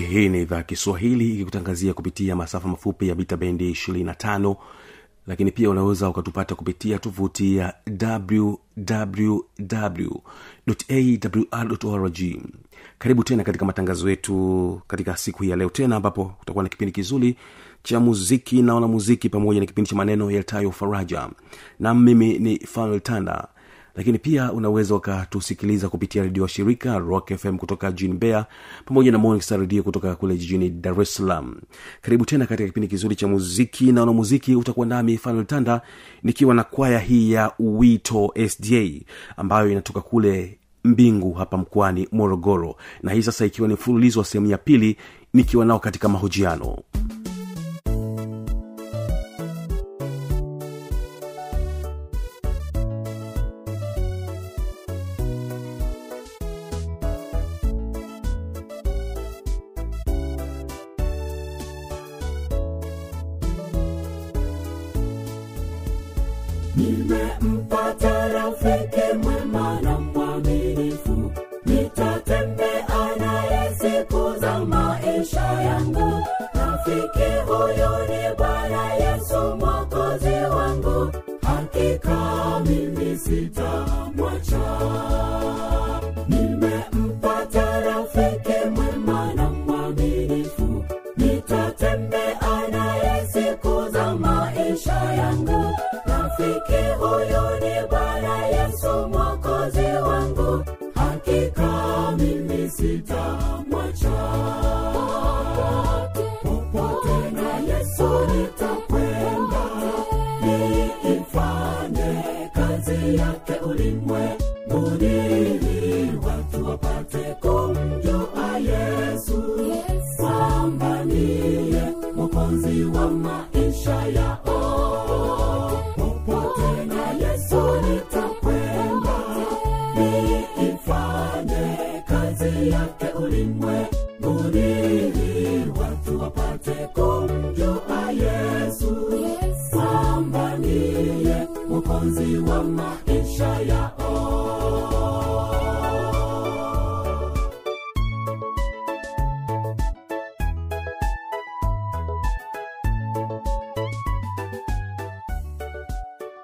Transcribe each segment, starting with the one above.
hii ni idhaa kiswahili ikikutangazia kupitia masafa mafupi ya mita bendi 25 lakini pia unaweza ukatupata kupitia tovuti ya wwwawrorg karibu tena katika matangazo yetu katika siku hii ya leo tena ambapo kutakuwa na kipindi kizuri cha muziki na wanamuziki pamoja na kipindi cha maneno yaltayo faraja. Na mimi ni fanuel tanda lakini pia unaweza ukatusikiliza kupitia redio wa shirika rock fm kutoka jijini bea pamoja na Morning redio kutoka kule jijini dar es salaam. Karibu tena katika kipindi kizuri cha muziki na wanamuziki utakuwa nami fanuel nikiwa na kwaya hii ya wito sda ambayo inatoka kule mbingu hapa mkoani morogoro. Na hii sasa ikiwa ni mfululizo wa sehemu ya pili nikiwa nao katika mahojiano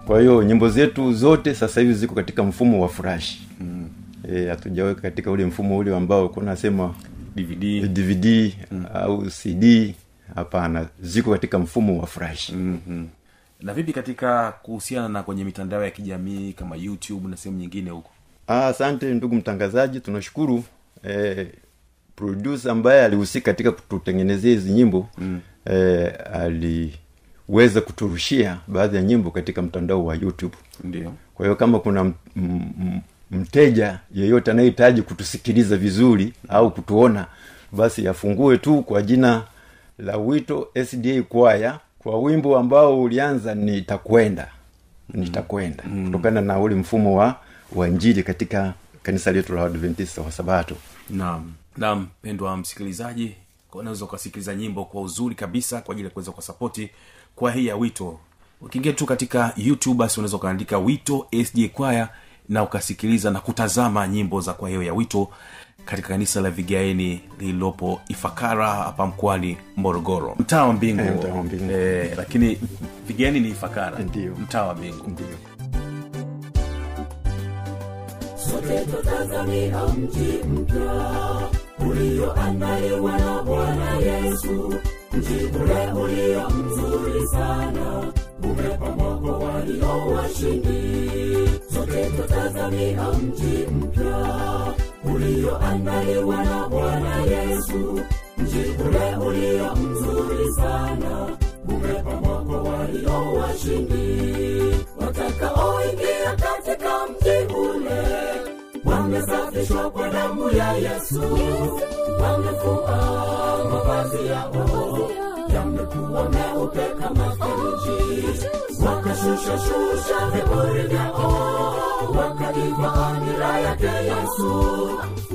kwa hiyo nyimbo zetu zote sasa hivi ziko katika mfumo wa furashi hatujaweka mm. e, katika ule mfumo ule ambao kunasema dvd dvd mm. au cd hapana ziko katika mfumo wa furashi mm-hmm. na vipi katika kuhusiana na kwenye mitandao ya kijamii kama youtube na sehemu nyingine huko Ah, asante ndugu mtangazaji tunashukuru eh, producer ambaye alihusika katika kututengenezea hizi nyimbo mm. eh, aliweza kuturushia baadhi ya nyimbo katika mtandao wa youtube. Ndio. Kwa hiyo kama kuna m- m- mteja yeyote anayehitaji kutusikiliza vizuri au kutuona basi afungue tu kwa jina la wito sda kwaya kwa wimbo ambao ulianza nitakwenda. Nitakwenda. Mm. kutokana na ule mfumo wa wa njili katika kanisa letu la adventista wa sabato. Naam. Naam mpendwa msikilizaji unaweza ukasikiliza nyimbo kwa uzuri kabisa kwa ajili ya kuweza kuwasapoti kwa hii ya wito. Ukiingia tu katika youtube basi unaweza ukaandika wito sj kwaya na ukasikiliza na kutazama nyimbo za kwa hiyo ya wito katika kanisa la vigaeni lililopo ifakara hapa mkoani morogoro. Mtaa wa mbingu. Eh, mtaa wa Mbingu. eh, lakini vigaeni ni ifakara. Mtaa wa mbingu. Ndio. Sote tutazamia mji mpya ulioandaliwa na bwana yesu mji ule ulio mzuri sana umepambwa kwa walio washindi sote tutazamia mji mpya ulioandaliwa na bwana yesu. Mji ule ulio mzuri sana umepambwa kwa walio washindi watakaoingia katika mji ule wamesafishwa kwa damu ya yesu. Wamefua mavazi yao yamekuwa meupe kama theluji. Wakashusha shusha viburi vyao wakaiva nira yake yesu.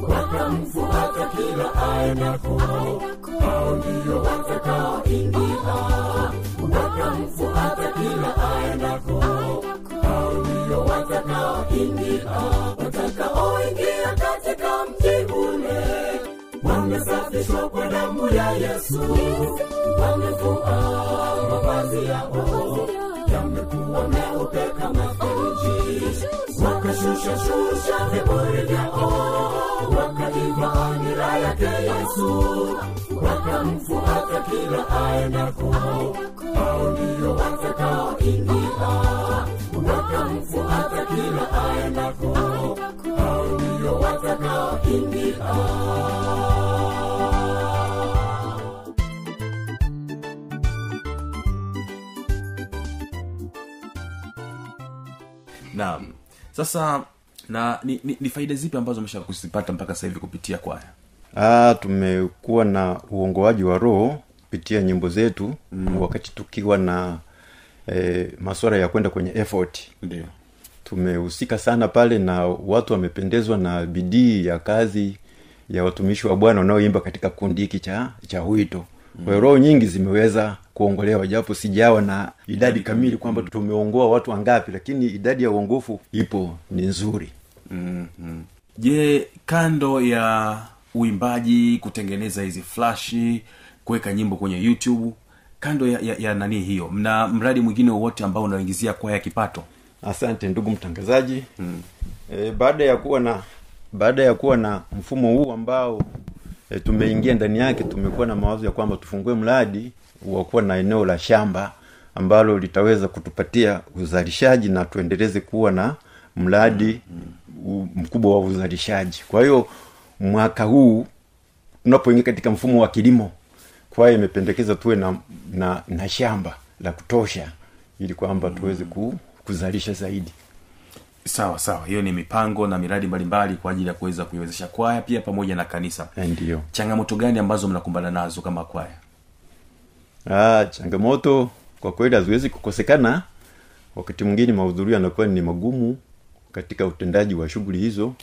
Wakamfuata kila aendako hao ndio watakaoingia wakamfuata kila aendako watakaoingia watakaoingia katika mji ule. Wamesafishwa kwa damu ya yesu. Wamefua mavazi yao yamekuwa meupe kama theluji wakashusha shusha viburi vyao wakaiva nira yake yesu. Wakamfuata kila aendako au ndio watakaoingia wakamfuata kila aendako hao ndio watakaoingia naam sasa na ni, ni, ni faida zipi ambazo umesha kuzipata mpaka sasa hivi kupitia kwaya Ah, tumekuwa na uongoaji wa roho kupitia nyimbo zetu mm. wakati tukiwa na eh, maswala ya kwenda kwenye effort. Ndio. Tumehusika sana pale na watu wamependezwa na bidii ya kazi ya watumishi wa bwana wanaoimba katika kundi hiki cha cha wito. Kwa hiyo roho nyingi zimeweza kuongolewa japo sijawa na idadi kamili kwamba tumeongoa watu wangapi lakini idadi ya uongofu ipo ni nzuri. Mm-hmm. je kando ya uimbaji kutengeneza hizi flashi kuweka nyimbo kwenye youtube kando ya, ya, ya nani hiyo mna mradi mwingine wowote ambao unaingizia kwaya kipato asante ndugu mtangazaji hmm. e, baada ya kuwa na baada ya kuwa na mfumo huu ambao e, tumeingia ndani yake tumekuwa na mawazo ya kwamba tufungue mradi wa kuwa na eneo la shamba ambalo litaweza kutupatia uzalishaji na tuendeleze kuwa na mradi mm. mkubwa wa uzalishaji kwa hiyo mwaka huu tunapoingia katika mfumo wa kilimo kwaya imependekeza tuwe na, na, na shamba la kutosha ili kwamba tuweze ku, kuzalisha zaidi. Sawa sawa. Hiyo ni mipango na miradi mbalimbali kwa ajili ya kuweza kuiwezesha kwaya pia pamoja na kanisa. Ndio. Changamoto gani ambazo mnakumbana nazo kama kwaya? Ah, changamoto kwa kweli haziwezi kukosekana. Wakati mwingine mahudhurio yanakuwa ni magumu katika utendaji wa shughuli hizo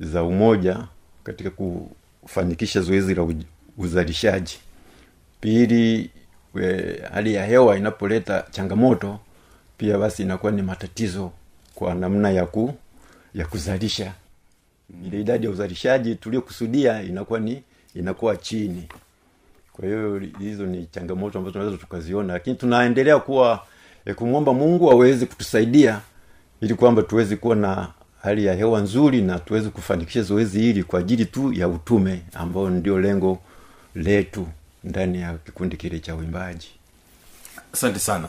za umoja katika kufanikisha zoezi la uzalishaji. Pili hali ya hewa inapoleta changamoto pia basi inakuwa ni matatizo kwa namna ya ku ya kuzalisha. Ile idadi ya uzalishaji tuliokusudia inakuwa ni inakuwa chini. Kwa hiyo hizo ni changamoto ambazo tunaweza tukaziona lakini tunaendelea kuwa e, kumwomba mungu aweze kutusaidia ili kwamba tuweze kuwa na hali ya hewa nzuri na tuweze kufanikisha zoezi hili kwa ajili tu ya utume ambao ndio lengo letu ndani ya kikundi kile cha uimbaji. Asante sana.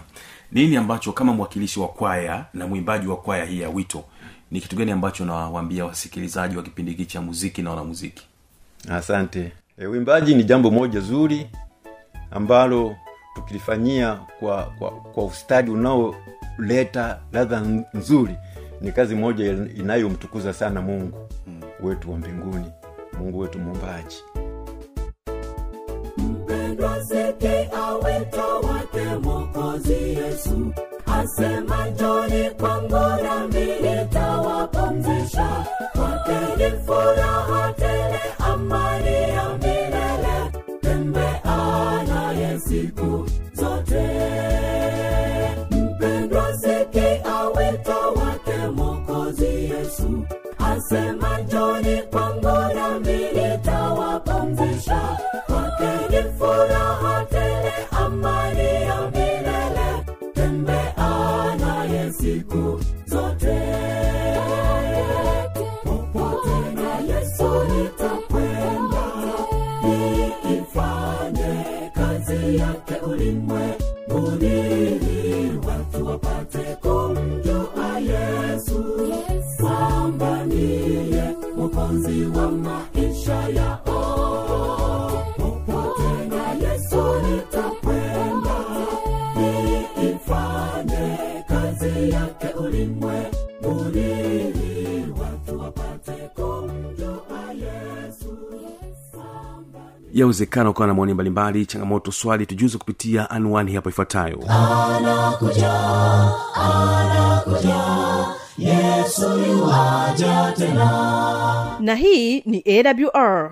Nini ambacho kama mwakilishi wa kwaya na mwimbaji wa kwaya hii ya wito ni kitu gani ambacho nawaambia wasikilizaji wa kipindi hiki cha muziki na wanamuziki? Asante. E, uimbaji ni jambo moja zuri ambalo tukilifanyia kwa kwa, kwa ustadi unaoleta ladha nzuri ni kazi moja inayomtukuza sana mungu wetu wa mbinguni mungu wetu muumbaji mpendwa sikia wito wake mwokozi yesu asema njoni kwangu nami nitawapumzisha kwake ni furaha tele amani ya milele. Tembea naye siku zote. Mpendwa wito wake mwokozi yesu asema yawezekana ukawa na maoni mbalimbali changamoto swali tujuze kupitia anwani hapo ifuatayo. Na hii ni awr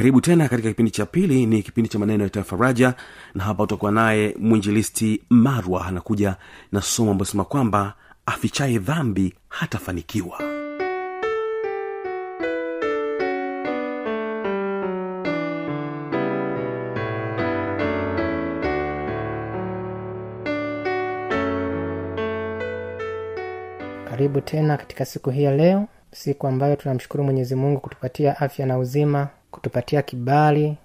karibu tena katika kipindi cha pili ni kipindi cha maneno ya faraja na hapa utakuwa naye mwinjilisti marwa anakuja na somo ambayo sema kwamba afichaye dhambi hatafanikiwa. Karibu tena katika siku hii ya leo siku ambayo tunamshukuru mwenyezi mungu kutupatia afya na uzima kutupatia kibali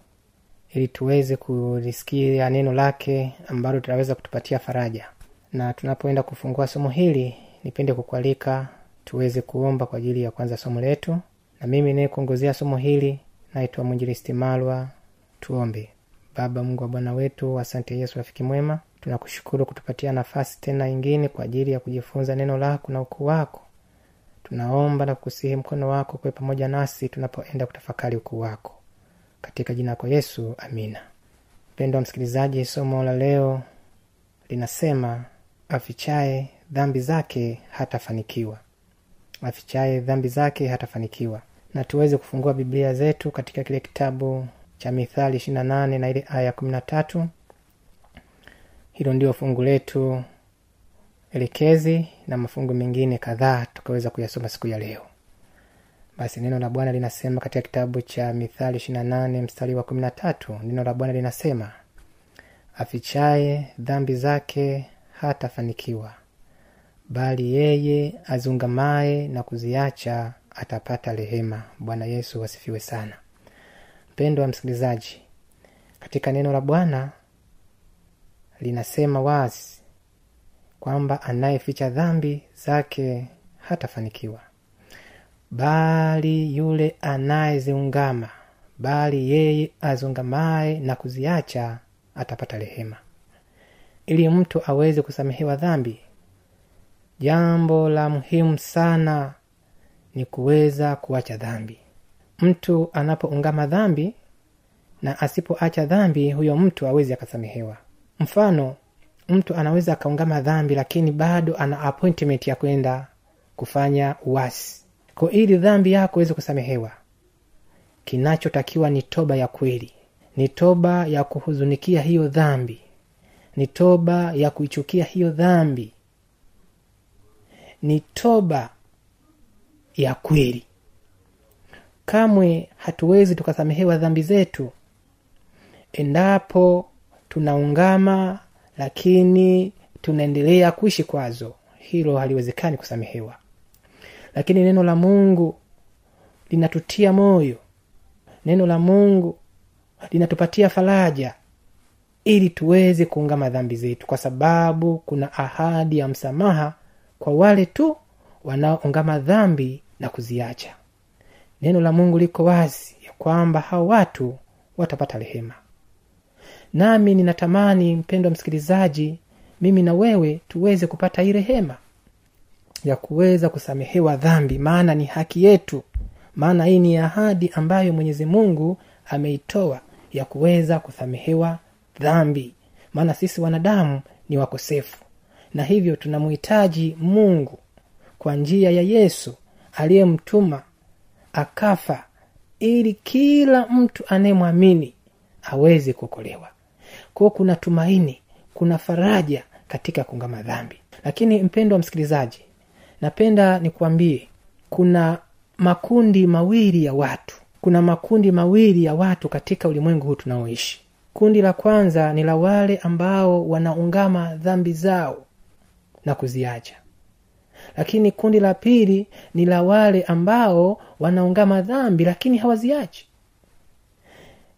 ili tuweze kulisikia neno lake ambalo tunaweza kutupatia faraja. Na tunapoenda kufungua somo hili nipende kukualika tuweze kuomba kwa ajili ya kwanza somo letu. Na mimi nayekuongozea somo hili naitwa mwinjilisti malwa tuombe. Baba mungu wa bwana wetu asante yesu rafiki mwema. Tunakushukuru kutupatia nafasi tena ingine kwa ajili ya kujifunza neno lako na ukuu wako tunaomba na kusihi mkono wako kuwe pamoja nasi tunapoenda kutafakari ukuu wako. Katika jina lako yesu amina. Mpendo wa msikilizaji somo la leo linasema afichaye dhambi zake hatafanikiwa. Afichaye dhambi zake hatafanikiwa. Na tuweze kufungua biblia zetu katika kile kitabu cha mithali ishirina nane na ile aya kumi na tatu. Hilo ndio fungu letu elekezi na mafungu mengine kadhaa tukaweza kuyasoma siku ya leo. Basi neno la bwana linasema katika kitabu cha mithali ishirina nane mstari wa kumi na tatu neno la bwana linasema afichaye dhambi zake hatafanikiwa bali yeye azungamaye na kuziacha atapata rehema. Bwana yesu wasifiwe sana. Mpendo wa msikilizaji katika neno la bwana linasema wazi kwamba anayeficha dhambi zake hatafanikiwa. Bali yule anayeziungama bali yeye aziungamaye na kuziacha atapata rehema. Ili mtu aweze kusamehewa dhambi jambo la muhimu sana ni kuweza kuacha dhambi. Mtu anapoungama dhambi na asipoacha dhambi huyo mtu awezi akasamehewa. Mfano mtu anaweza akaungama dhambi lakini bado ana appointment ya kwenda kufanya uasi. Ko ili dhambi yako iweze kusamehewa kinachotakiwa ni toba ya kweli ni toba ya kuhuzunikia hiyo dhambi ni toba ya kuichukia hiyo dhambi ni toba ya kweli. Kamwe hatuwezi tukasamehewa dhambi zetu endapo tunaungama lakini tunaendelea kuishi kwazo. Hilo haliwezekani kusamehewa. Lakini neno la mungu linatutia moyo. Neno la mungu linatupatia faraja ili tuweze kuungama dhambi zetu kwa sababu kuna ahadi ya msamaha kwa wale tu wanaoungama dhambi na kuziacha. Neno la mungu liko wazi ya kwamba hao watu watapata rehema nami ninatamani mpendwa msikilizaji mimi na wewe tuweze kupata hii rehema ya kuweza kusamehewa dhambi. Maana ni haki yetu. Maana hii ni ahadi ambayo mwenyezi mungu ameitoa ya kuweza kusamehewa dhambi. Maana sisi wanadamu ni wakosefu. Na hivyo tunamhitaji mungu kwa njia ya yesu aliyemtuma akafa ili kila mtu anayemwamini aweze kuokolewa kwao kuna tumaini kuna faraja katika kungama dhambi. Lakini mpendo wa msikilizaji napenda nikuambie kuna makundi mawili ya watu. Kuna makundi mawili ya watu katika ulimwengu huu tunaoishi. Kundi la kwanza ni la wale ambao wanaungama dhambi zao na kuziacha. Lakini kundi la pili ni la wale ambao wanaungama dhambi lakini hawaziachi.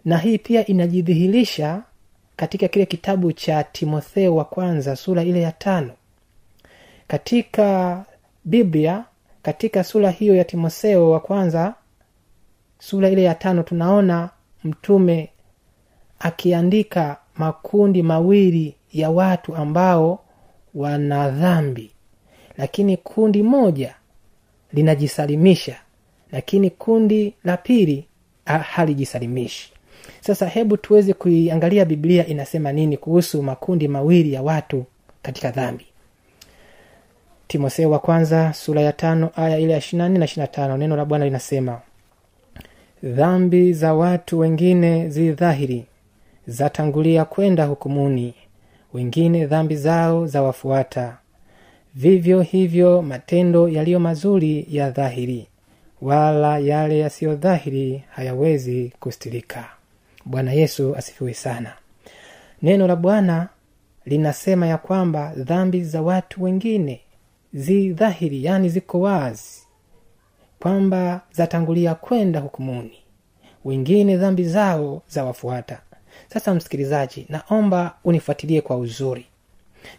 Na hii pia inajidhihirisha katika kile kitabu cha timotheo wa kwanza sura ile ya tano. Katika biblia katika sura hiyo ya timotheo wa kwanza sura ile ya tano tunaona mtume akiandika makundi mawili ya watu ambao wana dhambi. Lakini kundi moja linajisalimisha lakini kundi la pili ha- halijisalimishi sasa hebu tuweze kuiangalia biblia inasema nini kuhusu makundi mawili ya watu katika dhambi. Timotheo wa kwanza sura ya tano aya ile ya ishirina nne na ishirina tano neno la bwana linasema dhambi za watu wengine zidhahiri zatangulia kwenda hukumuni. Wengine dhambi zao zawafuata. Vivyo hivyo matendo yaliyo mazuri ya dhahiri wala yale yasiyo dhahiri hayawezi kustirika bwana yesu asifiwe sana. Neno la bwana linasema ya kwamba dhambi za watu wengine zi dhahiri yani ziko wazi kwamba zatangulia kwenda hukumuni. Wengine dhambi zao zawafuata. Sasa msikilizaji naomba unifuatilie kwa uzuri.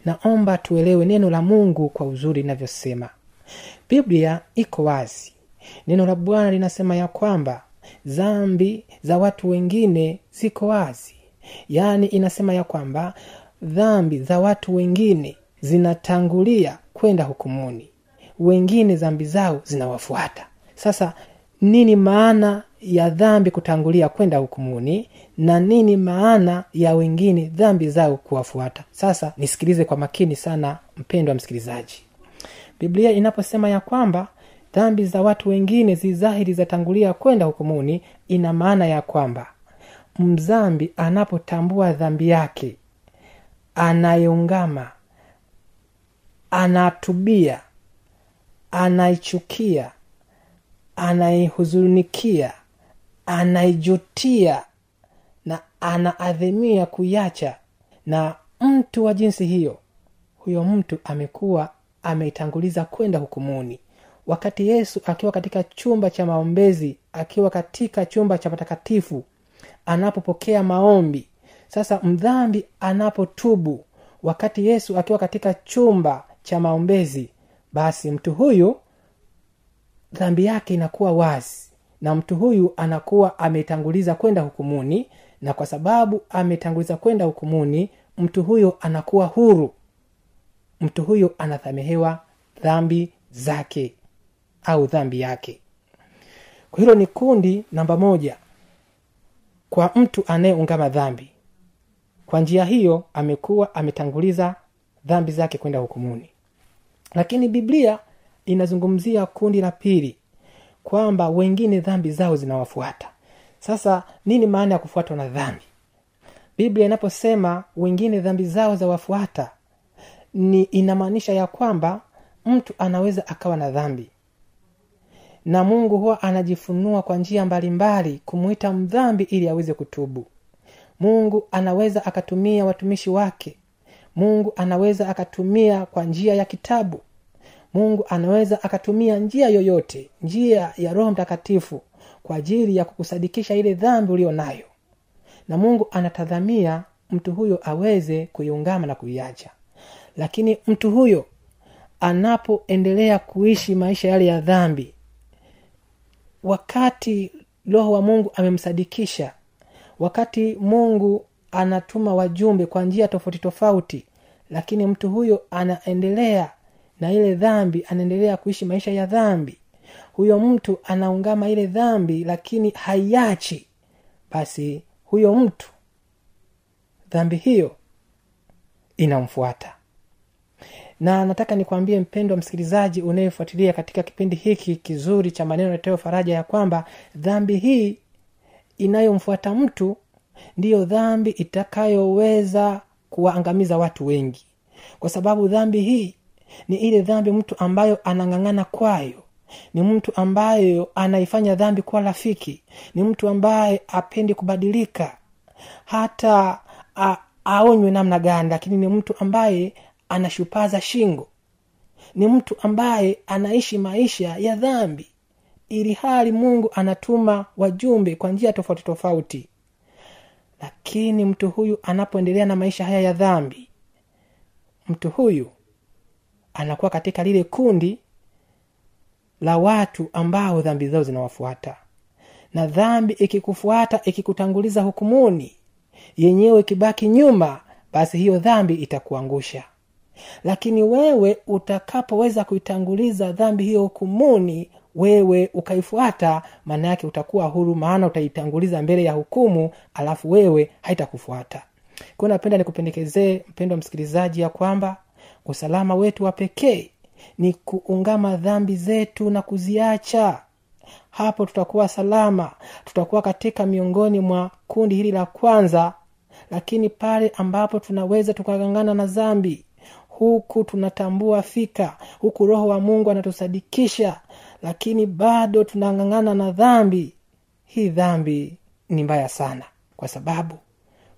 Naomba tuelewe neno la mungu kwa uzuri linavyosema. Biblia iko wazi. Neno la bwana linasema ya kwamba dhambi za watu wengine ziko wazi. Yaani inasema ya kwamba dhambi za watu wengine zinatangulia kwenda hukumuni. Wengine dhambi zao zinawafuata. Sasa nini maana ya dhambi kutangulia kwenda hukumuni? Na nini maana ya wengine dhambi zao kuwafuata? Sasa nisikilize kwa makini sana mpendo wa msikilizaji. Biblia inaposema ya kwamba dhambi za watu wengine zizahiri zatangulia kwenda hukumuni ina maana ya kwamba mzambi anapotambua dhambi yake anayeungama anatubia anaichukia anaihuzunikia anaijutia na anaadhimia kuiacha. Na mtu wa jinsi hiyo huyo mtu amekuwa ameitanguliza kwenda hukumuni wakati yesu akiwa katika chumba cha maombezi akiwa katika chumba cha patakatifu anapopokea maombi sasa mdhambi anapotubu wakati yesu akiwa katika chumba cha maombezi basi mtu huyu dhambi yake inakuwa wazi na mtu huyu anakuwa ametanguliza kwenda hukumuni na kwa sababu ametanguliza kwenda hukumuni mtu huyo anakuwa huru. Mtu huyo anasamehewa dhambi zake au dhambi yake. Kwa hilo ni kundi namba moja kwa mtu anayeungama dhambi. Kwa njia hiyo amekuwa ametanguliza dhambi zake kwenda hukumuni. Lakini biblia inazungumzia kundi la pili kwamba wengine dhambi zao zinawafuata. Sasa nini maana ya kufuatwa na dhambi? Biblia inaposema wengine dhambi zao zawafuata ni inamaanisha ya kwamba mtu anaweza akawa na dhambi na mungu huwa anajifunua kwa njia mbalimbali kumwita mdhambi ili aweze kutubu. Mungu anaweza akatumia watumishi wake. Mungu anaweza akatumia kwa njia ya kitabu. Mungu anaweza akatumia njia yoyote njia ya roho mtakatifu kwa ajili ya kukusadikisha ile dhambi uliyo nayo. Na mungu anatadhamia mtu huyo aweze kuiungama na kuiacha. Lakini mtu huyo anapoendelea kuishi maisha yale ya dhambi wakati roho wa mungu amemsadikisha wakati mungu anatuma wajumbe kwa njia tofauti tofauti lakini mtu huyo anaendelea na ile dhambi anaendelea kuishi maisha ya dhambi. Huyo mtu anaungama ile dhambi lakini haiachi. Basi huyo mtu dhambi hiyo inamfuata na nataka nikwambie mpendo wa msikilizaji unayefuatilia katika kipindi hiki kizuri cha maneno yatayo faraja ya kwamba dhambi hii inayomfuata mtu ndiyo dhambi itakayoweza kuwaangamiza watu wengi. Kwa sababu dhambi hii ni ile dhambi mtu ambayo anang'ang'ana kwayo. Ni mtu ambayo anaifanya dhambi kuwa rafiki. Ni mtu ambaye apendi kubadilika. Hata a, aonywe namna gani lakini ni mtu ambaye anashupaza shingo. Ni mtu ambaye anaishi maisha ya dhambi ili hali mungu anatuma wajumbe kwa njia tofauti tofauti. Lakini mtu huyu anapoendelea na maisha haya ya dhambi mtu huyu anakuwa katika lile kundi la watu ambao dhambi zao zinawafuata. Na dhambi ikikufuata ikikutanguliza hukumuni yenyewe ikibaki nyuma basi hiyo dhambi itakuangusha lakini wewe utakapoweza kuitanguliza dhambi hiyo hukumuni wewe ukaifuata maana yake utakuwa huru maana utaitanguliza mbele ya hukumu alafu wewe haitakufuata. Kwao napenda nikupendekezee mpendo wa msikilizaji ya kwamba usalama wetu wa pekee ni kuungama dhambi zetu na kuziacha. Hapo tutakuwa salama tutakuwa katika miongoni mwa kundi hili la kwanza lakini pale ambapo tunaweza tukagangana na dhambi huku tunatambua fika huku roho wa mungu anatusadikisha lakini bado tunang'ang'ana na dhambi. Hii dhambi ni mbaya sana kwa sababu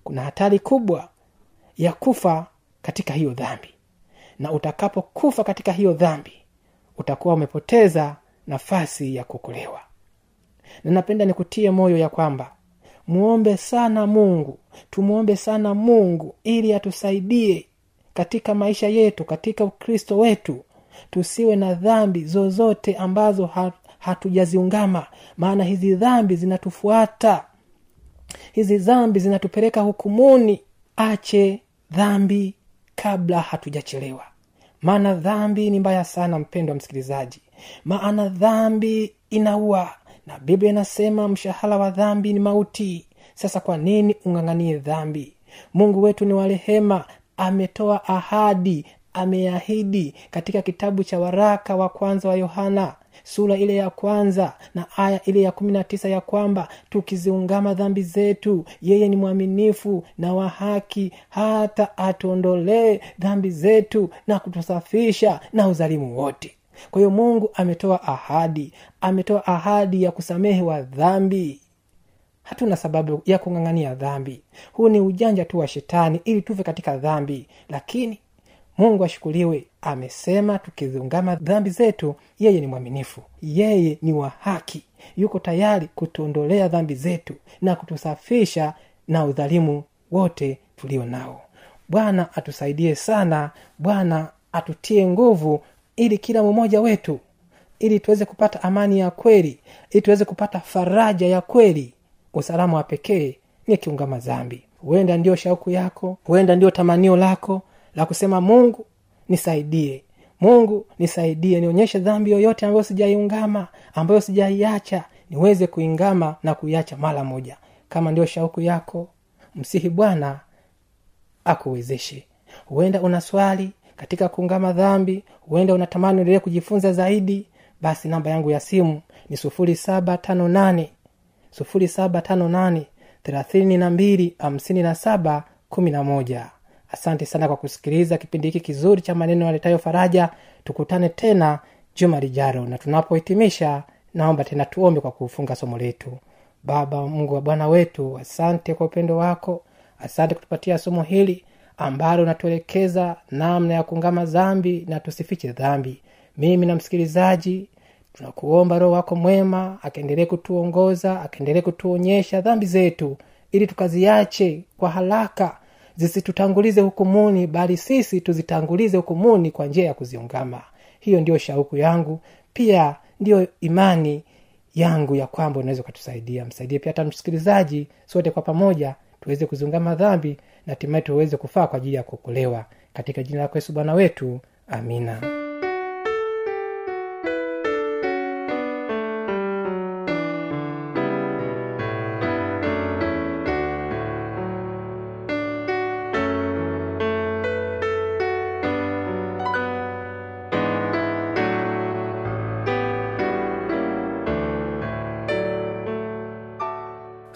kuna hatari kubwa ya kufa katika hiyo dhambi. Na utakapokufa katika hiyo dhambi utakuwa umepoteza nafasi ya kuokolewa. Na napenda nikutie moyo ya kwamba muombe sana mungu tumwombe sana mungu ili atusaidie katika maisha yetu katika ukristo wetu tusiwe na dhambi zozote ambazo hatujaziungama. Maana hizi dhambi zinatufuata. Hizi dhambi zinatupeleka hukumuni. Ache dhambi kabla hatujachelewa. Maana dhambi ni mbaya sana mpendo wa msikilizaji. Maana dhambi inaua. Na biblia inasema mshahara wa dhambi ni mauti. Sasa kwa nini ung'ang'anie dhambi? Mungu wetu ni warehema ametoa ahadi ameahidi katika kitabu cha waraka wa kwanza wa yohana sura ile ya kwanza na aya ile ya kumi na tisa ya kwamba tukiziungama dhambi zetu yeye ni mwaminifu na wa haki hata atuondolee dhambi zetu na kutusafisha na uzalimu wote. Kwa hiyo mungu ametoa ahadi ametoa ahadi ya kusamehe wa dhambi hatuna sababu ya kung'ang'ania dhambi. Huu ni ujanja tu wa shetani ili tuve katika dhambi. Lakini mungu ashukuriwe amesema tukiziungama dhambi zetu yeye ni mwaminifu. Yeye ni wa haki. Yuko tayari kutuondolea dhambi zetu na kutusafisha na udhalimu wote tulio nao. Bwana atusaidie sana. Bwana atutie nguvu ili kila mmoja wetu ili tuweze kupata amani ya kweli ili tuweze kupata faraja ya kweli usalama wa pekee ni kiungama zambi huenda ndiyo shauku yako huenda ndio tamanio lako la kusema mungu nisaidie. Mungu nisaidie nionyeshe dhambi yoyote ambayo sijaiungama ambayo sijaiacha niweze kuingama na kuiacha mara moja. Kama ndio shauku yako msihi bwana akuwezeshe. Huenda una swali katika kuungama dhambi huenda unatamani uendelee kujifunza zaidi basi namba yangu ya simu ni sufuri saba tano nane sufuri saba tano nane thelathini na mbili hamsini na saba kumi na moja. Asante sana kwa kusikiliza kipindi hiki kizuri cha maneno yaletayo faraja. Tukutane tena juma lijaro na tunapohitimisha naomba tena tuombe kwa kufunga somo letu. Baba mungu wa bwana wetu asante kwa upendo wako. Asante kutupatia somo hili ambalo unatuelekeza namna ya kuungama dhambi na tusifiche dhambi. Mimi na msikilizaji tunakuomba roho wako mwema akaendelee kutuongoza akaendelee kutuonyesha dhambi zetu ili tukaziache kwa haraka zisitutangulize hukumuni bali sisi tuzitangulize hukumuni kwa njia ya kuziungama. Hiyo ndiyo shauku yangu pia ndiyo imani yangu ya kwamba unaweza ukatusaidia. Msaidie pia hata msikilizaji sote kwa pamoja tuweze kuziungama dhambi na hatimaye tuweze kufaa kwa ajili ya kuokolewa. Katika jina lako yesu bwana wetu amina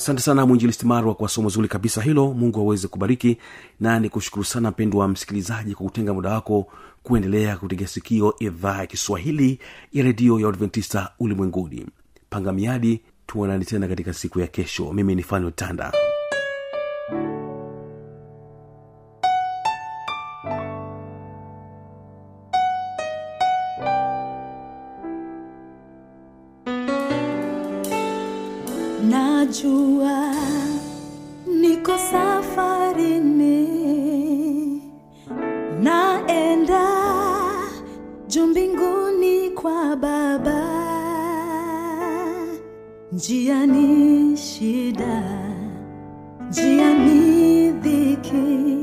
asante sana mwinjilisti marwa kwa somo zuri kabisa hilo. Mungu aweze kubariki. Na ni kushukuru sana mpendwa msikilizaji kwa kutenga muda wako kuendelea kutega sikio idhaa ya kiswahili ya redio ya adventista ulimwenguni. Panga miadi tuonani tena katika siku ya kesho. Mimi ni fano njia ni shida njia ni dhiki